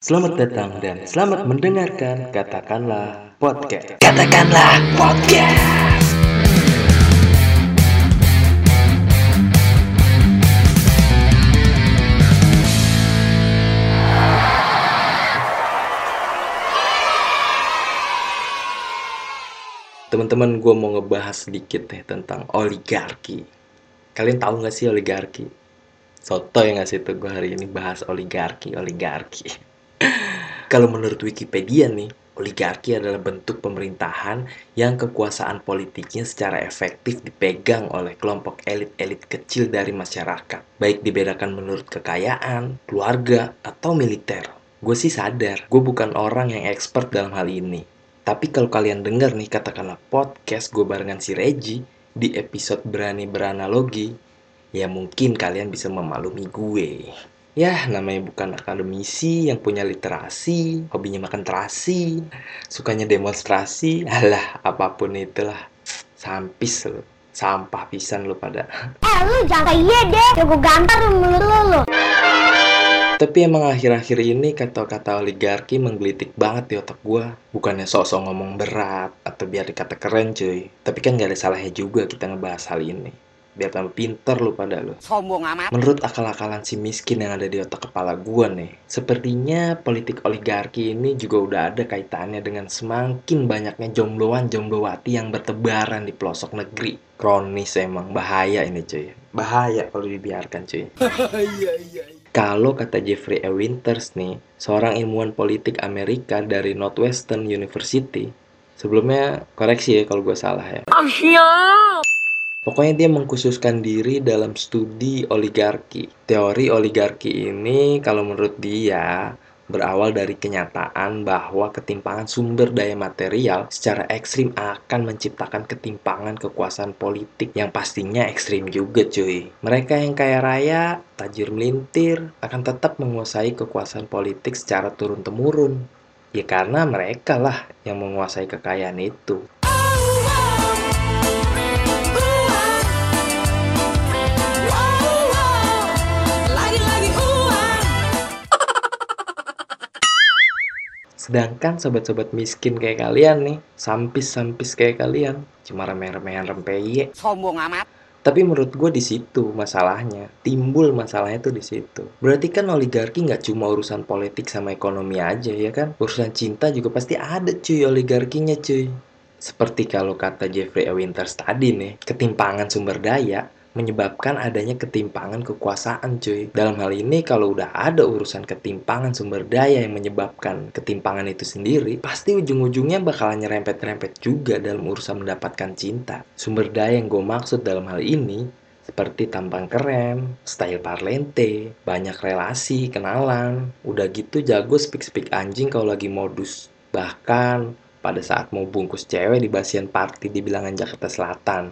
Selamat datang dan selamat mendengarkan Katakanlah Podcast. Katakanlah podcast. Teman-teman, gue mau ngebahas sedikit nih tentang oligarki. Kalian tahu nggak sih oligarki? Soto yang ngasih tuh gue hari ini bahas oligarki, oligarki. Kalau menurut Wikipedia nih, oligarki adalah bentuk pemerintahan yang kekuasaan politiknya secara efektif dipegang oleh kelompok elit-elit kecil dari masyarakat, baik dibedakan menurut kekayaan, keluarga, atau militer. Gue sih sadar, gue bukan orang yang expert dalam hal ini. Tapi kalau kalian denger nih katakanlah podcast gue barengan si Reggie di episode berani beranalogi, ya mungkin kalian bisa memaklumi gue. Ya, namanya bukan akademisi yang punya literasi, hobinya makan terasi, sukanya demonstrasi, alah apa pun itulah. Sampis lo, sampah pisan lo pada. Eh lu jangan kayak iya deh, ya gue gampar lu mulut lu lu. Tapi emang akhir-akhir ini kata-kata oligarki menggelitik banget di otak gue. Bukannya sok-sok ngomong berat atau biar dikata keren cuy. Tapi kan gak ada salahnya juga kita ngebahas hal ini. Biar tambah pinter lu pada lu. Sombong amat. Menurut akal-akalan si miskin yang ada di otak kepala gue nih, sepertinya politik oligarki ini juga udah ada kaitannya dengan semakin banyaknya jombloan-jomblowati yang bertebaran di pelosok negeri. Kronis emang, bahaya ini cuy. Bahaya kalau dibiarkan cuy. Kalau kata Jeffrey E. Winters nih, seorang ilmuwan politik Amerika dari Northwestern University, sebelumnya koreksi ya kalau gue salah ya. Pokoknya dia mengkhususkan diri dalam studi oligarki. Teori oligarki ini kalau menurut dia berawal dari kenyataan bahwa ketimpangan sumber daya material secara ekstrim akan menciptakan ketimpangan kekuasaan politik yang pastinya ekstrim juga cuy. Mereka yang kaya raya, tajir melintir, akan tetap menguasai kekuasaan politik secara turun-temurun. Ya karena mereka lah yang menguasai kekayaan itu. Sedangkan sobat-sobat miskin kayak kalian nih, sampis-sampis kayak kalian, cuma remeh-remehan rempeye. Sombong amat. Tapi menurut gue di situ masalahnya, timbul masalahnya tuh di situ. Berarti kan oligarki nggak cuma urusan politik sama ekonomi aja ya kan? Urusan cinta juga pasti ada cuy oligarkinya cuy. Seperti kalau kata Jeffrey E. Winters tadi nih, ketimpangan sumber daya menyebabkan adanya ketimpangan kekuasaan cuy. Dalam hal ini kalau udah ada urusan ketimpangan sumber daya yang menyebabkan ketimpangan itu sendiri, pasti ujung-ujungnya bakalan nyerempet-rempet juga dalam urusan mendapatkan cinta. Sumber daya yang gue maksud dalam hal ini seperti tampang keren, style parlente, banyak relasi, kenalan, udah gitu jago speak-speak anjing kalau lagi modus. Bahkan pada saat mau bungkus cewek di basian party di bilangan Jakarta Selatan.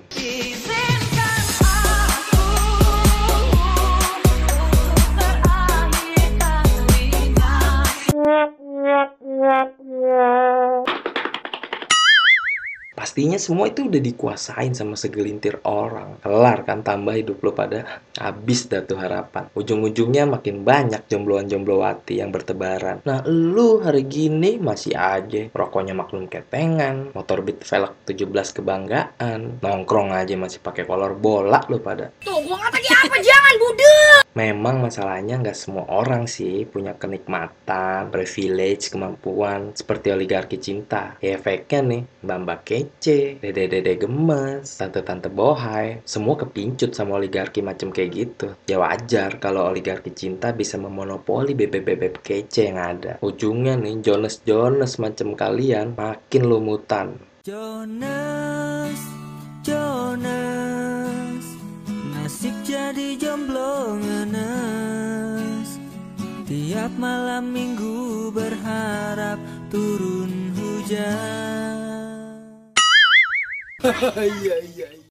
Pastinya semua itu udah dikuasain sama segelintir orang. Kelar kan tambah hidup lo pada habis dah tuh harapan. Ujung-ujungnya makin banyak jombloan-jomblowati yang bertebaran. Nah lu hari gini masih aja rokoknya maklum ketengan, motor beat velg 17 kebanggaan, nongkrong aja masih pakai kolor bola lo pada. Tuh, gua kata apa? Jangan budek. Memang masalahnya nggak semua orang sih punya kenikmatan, privilege, kemampuan seperti oligarki cinta. Ya efeknya nih, mbak-mbak kece, dede-dede gemes, tante-tante bohai, semua kepincut sama oligarki macam kayak gitu. Ya wajar kalau oligarki cinta bisa memonopoli bebek-bebek kece yang ada. Ujungnya nih, Jonas-Jonas macam kalian makin lumutan. Jonas, Jonas, nasib jadi jomblo ngenes. Tiap malam minggu berharap turun hujan.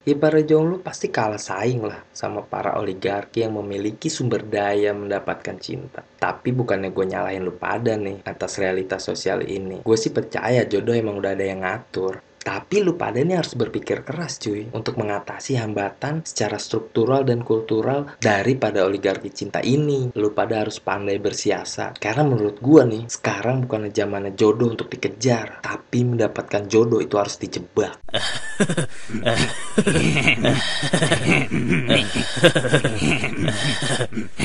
Ya para jomblo pasti kalah saing lah sama para oligarki yang memiliki sumber daya mendapatkan cinta. Tapi bukannya gue nyalahin lu pada nih atas realitas sosial ini. Gue sih percaya jodoh emang udah ada yang ngatur. Tapi lu pada ini harus berpikir keras cuy untuk mengatasi hambatan secara struktural dan kultural daripada oligarki cinta ini. Lu pada harus pandai bersiasat. Karena menurut gua nih, sekarang bukan zamannya jodoh untuk dikejar, tapi mendapatkan jodoh itu harus dijebak.